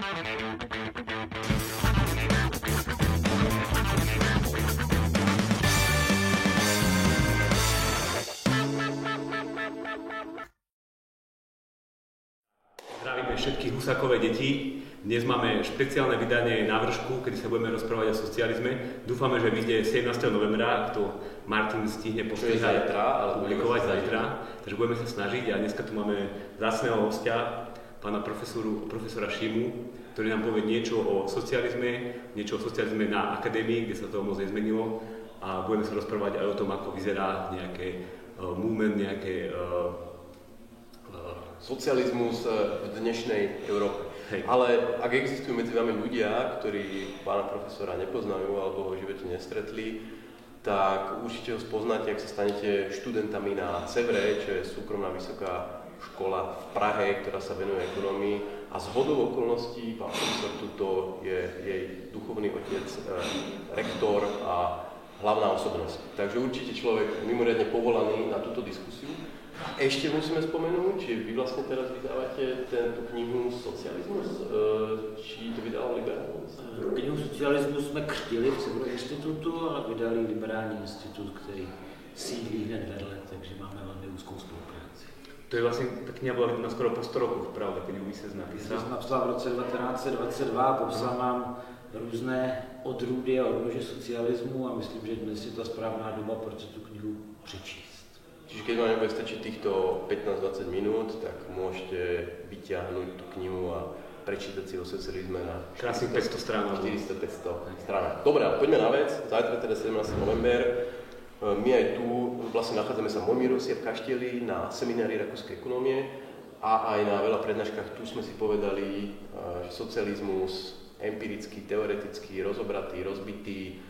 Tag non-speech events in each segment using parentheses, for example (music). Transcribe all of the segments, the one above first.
Zdravíme všetky husakové deti. Dnes máme špeciálne vydanie návršku, kedy sa budeme rozprávať o socializme. Dúfame, že vyjde 17. novembra, ak to Martin stihne postrihať zajtra, ale publikovať zajtra. Takže budeme sa snažiť a dneska tu máme zácného hostia, pána profesoru, profesora Šimu, ktorý nám povie niečo o socializme, niečo o socializme na akadémii, kde sa to moc nezmenilo a budeme sa rozprávať aj o tom, ako vyzerá nejaké uh, movement, nejaké uh, socializmus eh, v dnešnej Európe. Hej. Ale ak existujú medzi vami ľudia, ktorí pána profesora nepoznajú alebo ho v živote nestretli, tak určite ho spoznáte, ak sa stanete študentami na CEVRE, čo je súkromná vysoká škola v Prahe, ktorá sa venuje ekonomii. A z hodou okolností pán profesor tuto je jej duchovný otec, eh, rektor a hlavná osobnosť. Takže určite človek mimoriadne povolaný na túto diskusiu. Ešte musíme spomenúť, či vy vlastne teraz vydávate tú knihu Socialismus, eh, či to vydal Liberálnost? Knihu Socialismus jsme křtili v Civil institutu, ale vydali Liberální institut, který sídlí hned vedle, takže máme velmi úzkou spolupráci. To je vlastně, ta kniha byla vydána skoro po 100 rokoch, pravda, ju se napísal. Já jsem napsal v roce 1922, popsal mám různé odrůdy a odnože socialismu a myslím, že dnes je ta správná doba, proč tu knihu přečíst. Čiže keď vám nebude stačiť týchto 15-20 minút, tak môžete vyťahnuť tú knihu a prečítať si o socializme na Krásnych 500 strán. 400-500 strán. Dobre, poďme na vec. Zajtra teda 17. november. E, my aj tu vlastne nachádzame sa v Mojmirosie v Kaštieli na seminári rakúskej ekonomie a aj na veľa prednáškach tu sme si povedali, e, že socializmus empirický, teoretický, rozobratý, rozbitý,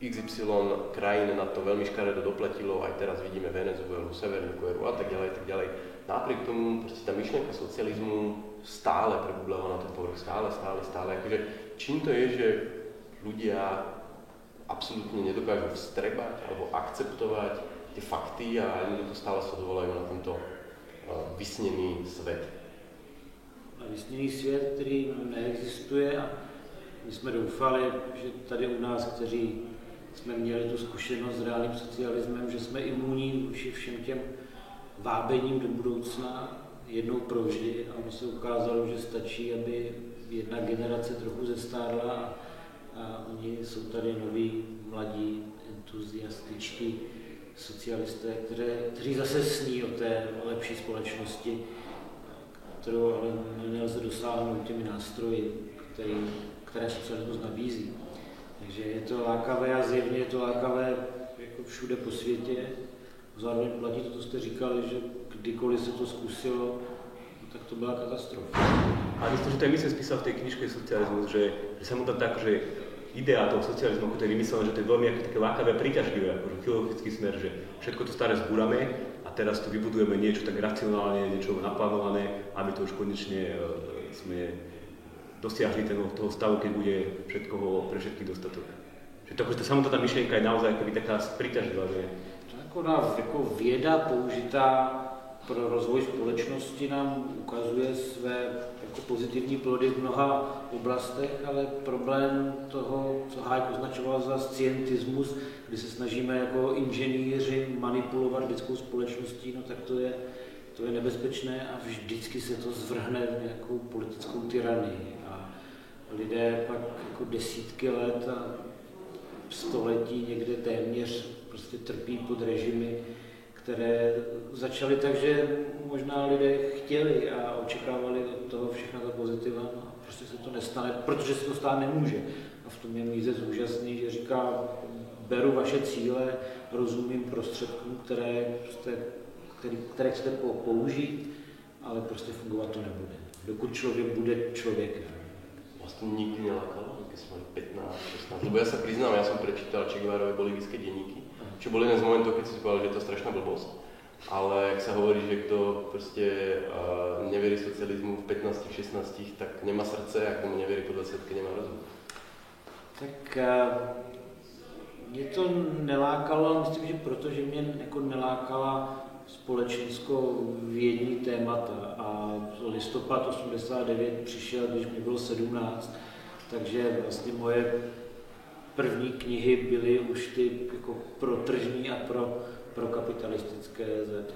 XY krajín na to veľmi škaredo doplatilo, aj teraz vidíme Venezuelu, Severnú Koreu a tak ďalej, tak ďalej. Napriek tomu proste tá myšlienka socializmu stále prebudláva na ten povrch, stále, stále, stále. Akože, čím to je, že ľudia absolútne nedokážu vstrebať alebo akceptovať tie fakty a jednoducho stále sa dovolajú na tento vysnený svet. A vysněný svět, který neexistuje a my jsme doufali, že tady u nás, kteří jsme měli tu zkušenost s reálným socialismem, že jsme imunní vůči všem těm vábením do budoucna jednou provždy a ono se ukázalo, že stačí, aby jedna generace trochu zestárla a, a oni jsou tady noví, mladí, entuziastičtí socialisté, které, kteří zase sní o té lepší společnosti, kterou ale nelze dosáhnout těmi nástroji, který, které socialismus nabízí. Takže je to lákavé a zjevně je to lákavé jako všude po světě. Zároveň platí to, co jste říkali, že kdykoliv se to zkusilo, tak to byla katastrofa. A myslím, že to je myslím spísal v tej knižke socializmus, že, že sa mu tam tak, že idea toho socializmu, ako to je vymyslené, že to je veľmi ako také lákavé a príťažlivé, akože filozofický smer, že všetko to staré zbúrame a teraz tu vybudujeme niečo tak racionálne, niečo naplánované, aby to už konečne uh, sme dosiahli ten, toho stavu, keď bude všetkoho pre všetkých dostatok. Že to, ta samotná ta myšlenka je naozaj by taká príťažlivá, že... To na, jako věda použitá pro rozvoj společnosti nám ukazuje své jako pozitivní plody v mnoha oblastech, ale problém toho, co Hayek označoval za scientismus, kdy se snažíme jako inženýři manipulovat lidskou společností, no tak to je, to je nebezpečné a vždycky se to zvrhne v nějakou politickou tyranii. Lidé pak jako desítky let a století někde téměř prostě trpí pod režimy, které začaly tak, že možná lidé chtěli a očekávali od toho všechna ta pozitiva, no a prostě se to nestane, protože se to stát nemůže. A v tom je Mízec úžasný, že říká, beru vaše cíle, rozumím prostředkům, které, prostě, který, které chcete použít, ale prostě fungovat to nebude. Dokud člověk bude člověkem vlastne nikdy nelákalo, som mali 15, 16. Lebo ja sa priznám, ja som prečítal Che Guevarové bolivijské čo bol jeden z momentov, keď si povedal, že je to strašná blbosť. Ale ak sa hovorí, že kto proste uh, neverí socializmu v 15, 16, tak nemá srdce a komu neverí po 20, nemá rozum. Tak uh, mě to nelákalo, myslím, že protože mě jako nelákala společensko-vědní témata a listopad 89 přišel, když mi bylo 17, takže vlastně moje první knihy byly už ty jako pro tržní a pro, pro kapitalistické,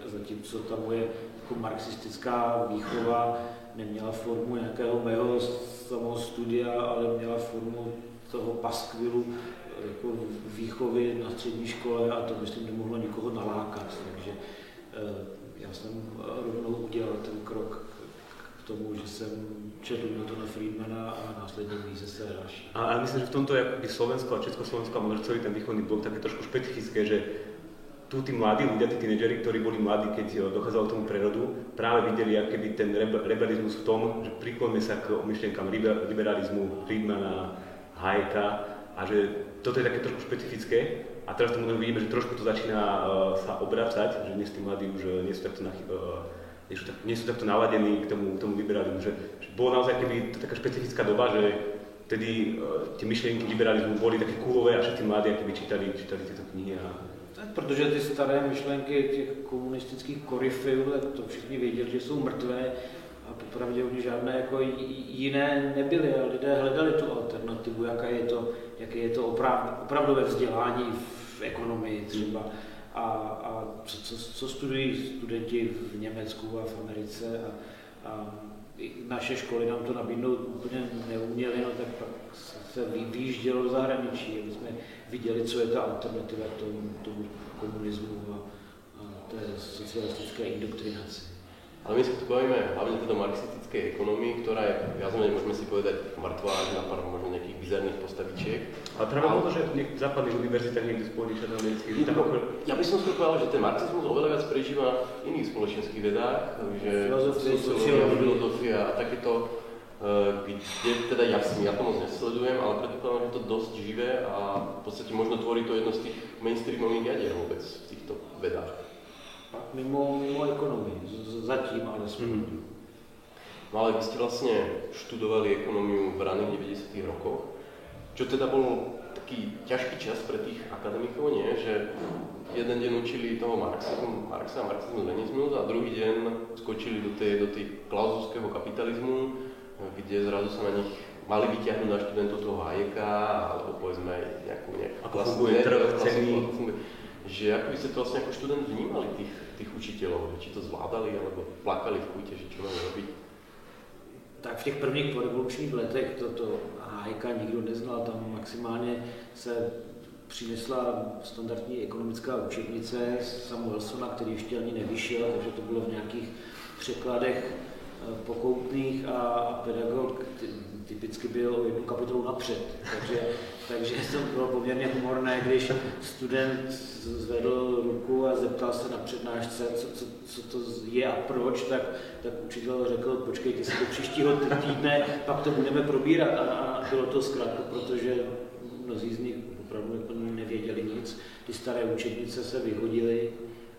zatímco ta moje jako marxistická výchova neměla formu nějakého mého samostudia, ale měla formu toho paskvilu jako výchovy na střední škole a to myslím nemohlo nikoho nalákat. Takže eh, já jsem rovnou udělal ten krok tomu, že jsem četl Miltona Friedmana a následně Líze Séráš. A, a myslím, že v tomto je Slovensko a Československo a možno celý ten východný blok také trošku špecifické, že tu tí mladí ľudia, tí tínedžeri, ktorí boli mladí, keď eh, dochádzalo k tomu prerodu, práve videli aké by ten rebelizmus v tom, že prikloníme sa k myšlienkam liberalizmu Friedmana, Hayeka a že toto je také trošku špecifické. A teraz to vidíme, že trošku to začína uh, sa obracať, že dnes tí mladí už uh, nie sú takto, uh, nie sú, tak, nie sú takto naladení k tomu, k tomu liberalizmu. Že, že bolo naozaj keby to taká špecifická doba, že vtedy uh, tie myšlienky liberalizmu boli také kúlové a všetci mladí keby čítali, čítali tieto knihy. A... Tak, protože ty staré myšlenky těch komunistických koryfejů, tak to všichni věděli, že jsou mrtvé, a popravdě oni žádné jako jiné nebyly a lidé hledali tu alternativu, jaké je to, jaké je to opravdu, opravdové vzdělání v ekonomii třeba a, a co, co, co studují studenti v Německu a v Americe a, a naše školy nám to nabídnout úplně neuměli, no tak pak se vyjíždělo do zahraničí, aby jsme viděli, co je ta alternativa tomu, tomu komunismu a, a té socialistické indoktrinaci. Ale my bavíme hlavne teda marxistickej ekonomii, ktorá je, viac menej môžeme si povedať, mŕtvá až na pár možno nejakých bizarných postavičiek. Práve ale... to, že v západných univerzitách niekde Spojených štátov amerických... No, ja by som skôr povedal, že ten marxizmus oveľa viac prežíva v iných spoločenských vedách, že sociológia, filozofia a takéto, eh, kde teda ja, ja to moc nesledujem, ale predpokladám, že to dosť živé a v podstate možno tvorí to jedno z tých mainstreamových jadier vôbec v týchto vedách mimo, mimo ekonomii, zatím alespoň. Mm. No ale vy ste vlastne študovali ekonómiu v raných 90. rokoch, čo teda bol taký ťažký čas pre tých akademikov, nie? Že jeden deň učili toho marxizmu, Marxa, marxizmus, leninizmus a druhý deň skočili do tej, do tej klauzovského kapitalizmu, kde zrazu sa na nich mali vyťahnuť na študentov toho Hayeka, alebo povedzme aj nejakú, nejakú Ako funguje trh, ceny. Že ako by ste to vlastne ako študent vnímali tých, tých učiteľov, či to zvládali, alebo plakali v kúte, že čo máme robiť? Tak v těch prvních porevolučních letech toto hájka nikdo neznal, tam maximálně se přinesla standardní ekonomická učebnice Samuelsona, který ještě ani nevyšel, takže to bylo v nějakých překladech pokoutných a pedagog typicky byl o jednu kapitolu napřed. Takže, takže (laughs) to bylo poměrně humorné, když student zvedl ruku a zeptal se na přednášce, co, co, co to je a proč, tak, tak učitel řekl, počkejte si do příštího týdne, pak to budeme probírat. A, a bylo to zkrátka, protože mnozí z nich opravdu jako nevěděli nic. Ty staré učebnice se vyhodily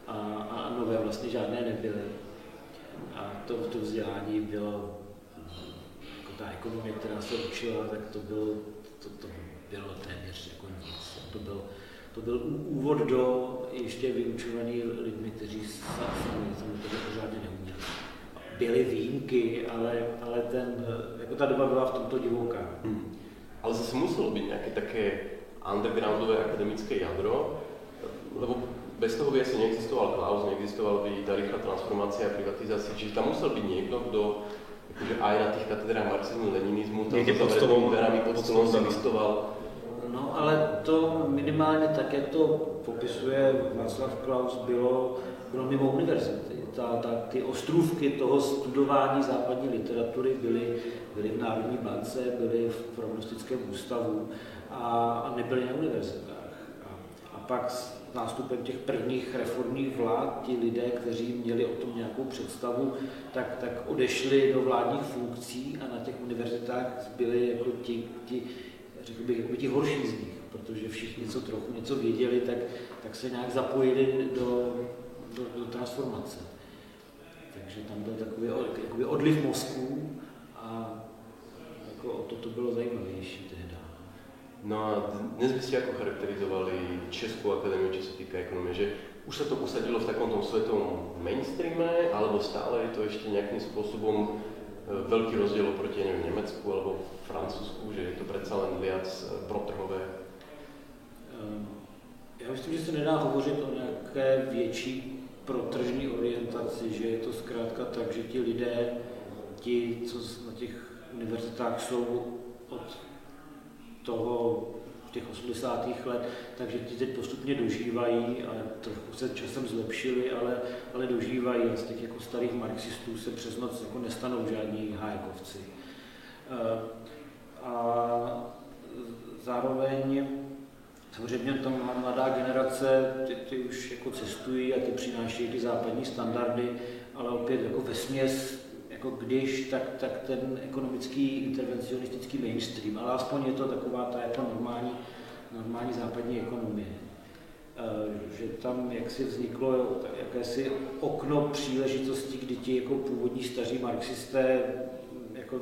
a, a nové vlastně žádné nebyly. A to, to vzdělání bylo ta ekonomie, která se učila, tak to bylo, to, to bylo téměř jako nic. To byl, to byl úvod do ještě vyučovaný lidmi, kteří sami to pořádně neuměli. Byly výjimky, ale, ale ten, jako ta doba byla v tomto divoká. Hmm. Ale zase muselo být nějaké také undergroundové akademické jadro, lebo bez toho by asi neexistoval Klaus, neexistovala by ta rychlá transformácia a privatizácia, čiže tam musel byť niekto, kto že aj na tých katedrách marxismu, leninizmu, tam Někde pod stolom, dverami pod stolom si listoval. No ale to minimálně tak, jak to popisuje Václav Klaus, bylo, bylo mimo univerzity. Ta, ta, ty ostrůvky toho studování západní literatury byly, byly v Národní bance, byly v prognostickém ústavu a, a nebyly na univerzitách. A, a pak nástupem těch prvních reformních vlád ti lidé, kteří měli o tom nějakou představu, tak, tak odešli do vládních funkcí a na těch univerzitách byli jako ti, ti řekl bych, jako ti horší z nich, protože všichni, co trochu něco věděli, tak, tak se nějak zapojili do, do, do transformace. Takže tam byl takový jakoby odliv mozků a jako o to to bylo zajímavější tehdy. No a dnes by ste ako charakterizovali Českú akadémiu, čo sa týka ekonomie, že už sa to usadilo v takom tom svetom mainstreame, alebo stále je to ešte nejakým spôsobom e, veľký rozdiel oproti neviem, Nemecku alebo Francúzsku, že je to predsa len viac e, protrhové? Ehm, já myslím, že se nedá hovořit o nějaké větší protržní orientaci, že je to zkrátka tak, že ti lidé, ti, co na těch univerzitách jsou od toho těch 80. let, takže ti teď postupně dožívají, ale trochu se časem zlepšili, ale, ale dožívají. Z těch jako starých marxistů se přes noc jako nestanou žádní hájekovci. Eh, a zároveň samozřejmě tam mladá generace, ty, ty už jako cestují a ty přinášejí ty západní standardy, ale opět jako ve směs jako když, tak, tak ten ekonomický intervencionistický mainstream, ale aspoň je to taková ta jako normální, normální západní ekonomie. E, že tam jaksi vzniklo jakési okno příležitosti, kdy ti jako původní staří marxisté jako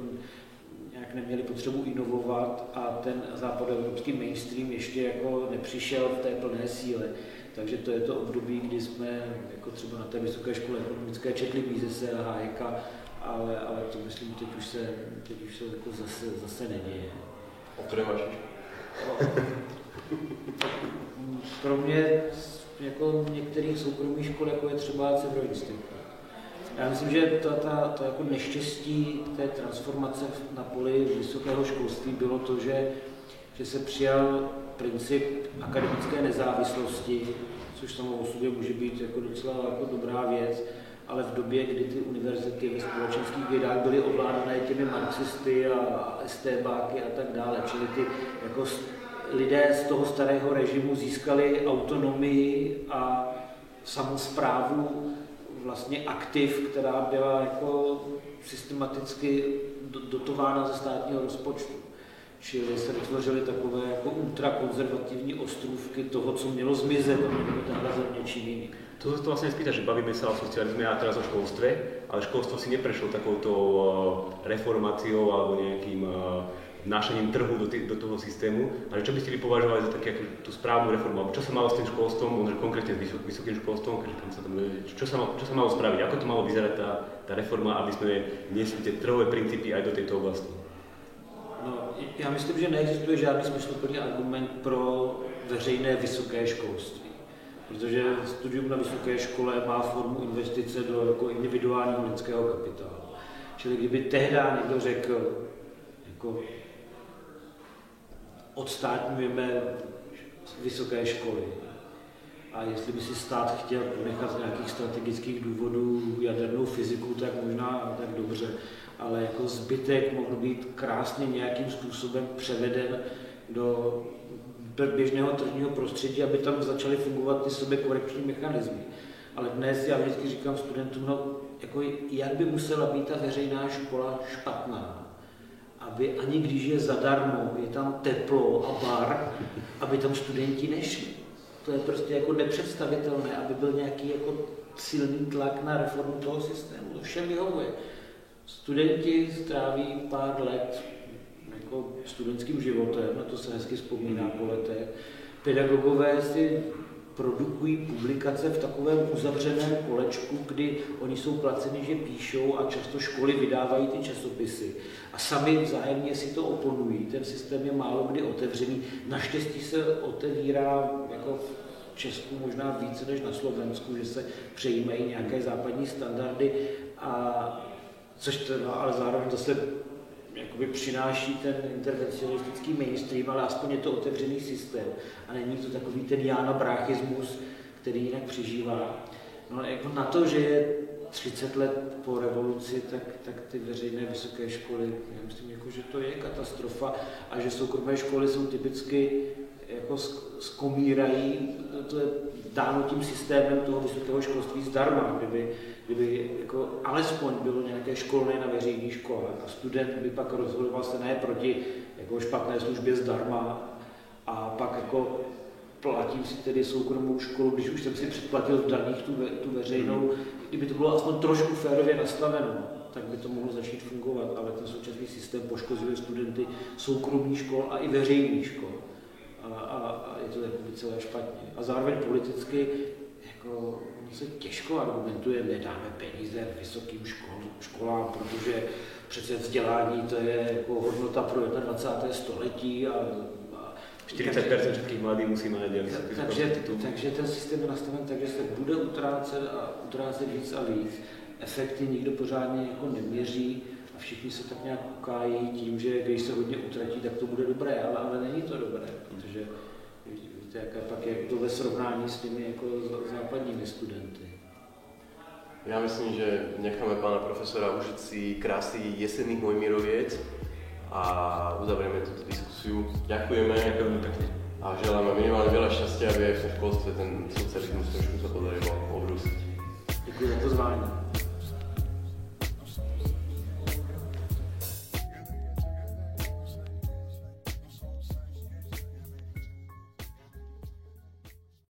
nějak neměli potřebu inovovat a ten západoevropský mainstream ještě jako nepřišel v té plné síle. Takže to je to období, kdy jsme jako třeba na té vysoké škole ekonomické četli Mízese a Hájeka ale, ale to myslím, teď už se, teď už se jako zase, zase neděje. Máš (laughs) Pro mě jako některých soukromých škol, jako je třeba Severoinstitut. Já myslím, že to, ta, to jako neštěstí té transformace na poli vysokého školství bylo to, že, že se přijal princip akademické nezávislosti, což samo o sobě může být jako docela jako dobrá věc, ale v době, kdy ty univerzity ve společenských vědách byly ovládané těmi marxisty a STBáky a tak dále, čili ty jako lidé z toho starého režimu získali autonomii a samozprávu vlastně aktiv, která byla jako systematicky dotována ze státního rozpočtu. Čili se vytvořily takové jako ultrakonzervativní ostrůvky toho, co mělo zmizet a mělo být něčím jiným. To sa to vlastne spýta, že bavíme sa o socializme a teraz o školstve, ale školstvo si neprešlo takouto eh, reformáciou alebo nejakým eh, vnášaním trhu do, do toho systému, ale čo by ste vy považovali za také, tú správnu reformu, alebo čo sa malo s tým školstvom, možno konkrétne s vysok, vysokým školstvom, keďže tam sa tam čo sa, čo sa malo spraviť, ako to malo vyzerať tá, tá reforma, aby sme niesli tie trhové princípy aj do tejto oblasti? No, já myslím, že neexistuje žádný smysluplný argument pro veřejné vysoké školství protože studium na vysoké škole má formu investice do jako individuálního lidského kapitálu. Čili kdyby tehdy někdo řekl, jako odstátňujeme vysoké školy, a jestli by si stát chtěl ponechat z nějakých strategických důvodů jadernou fyziku, tak možná tak dobře, ale jako zbytek mohl být krásně nějakým způsobem převeden do běžného tržního prostředí, aby tam začaly fungovat ty sebekorekční mechanismy. Ale dnes já vždycky říkám studentům, no, jako jak by musela být ta veřejná škola špatná, aby ani když je zadarmo, je tam teplo a bar, aby tam studenti nešli. To je prostě jako nepředstavitelné, aby byl nějaký jako silný tlak na reformu toho systému. To všem vyhovuje. Studenti stráví pár let jako studentským životem, na to se hezky vzpomíná po letech. Pedagogové si produkují publikace v takovém uzavřeném kolečku, kdy oni jsou placeni, že píšou a často školy vydávají ty časopisy. A sami vzájemně si to oponují. Ten systém je málo kdy otevřený. Naštěstí se otevírá jako v Česku možná více než na Slovensku, že se přejímají nějaké západní standardy, a což to, ale zároveň zase jakoby přináší ten intervencionistický mainstream, ale aspoň je to otevřený systém. A není to takový ten Jána Bráchismus, který jinak přežívá. No jako na to, že je 30 let po revoluci, tak, tak ty veřejné vysoké školy, já myslím, jako, že to je katastrofa a že soukromé školy jsou typicky jako skomírají, to je dáno tím systémem toho vysokého školství zdarma, kdyby kdyby jako alespoň bylo nějaké školné na veřejných školách a student by pak rozhodoval se ne proti jako špatné službě zdarma a pak jako platím si tedy soukromou školu, když už jsem si předplatil v daních tu, tu veřejnou, kdyby to bylo aspoň trošku férově nastaveno, tak by to mohlo začít fungovat, ale ten současný systém poškozuje studenty soukromých škol a i veřejných škol. A, a, a je to jako celé špatně. A zároveň politicky jako, se těžko argumentuje, nedáme peníze vysokým škol, školám, protože přece vzdělání to je jako hodnota pro 21. století a 40% všetkých mladých musí mať takže, takže ten systém je nastaven tak, že se bude utrácet a utrácet víc a víc. Efekty nikdo pořádně jako neměří a všichni se tak nějak ukájí tím, že když se hodně utratí, tak to bude dobré, ale, ale není to dobré, protože víte, jaké pak je to ve srovnání s těmi jako západními studenty. Já myslím, že necháme pana profesora užít si krásy jesenných Mojmiroviec a uzavřeme tuto diskusiu. Děkujeme. Děkujeme. A želáme minimálně veľa šťastia, aby aj v tom školstve ten socializmus trošku sa podarilo obrúsiť. Děkuji za pozvání.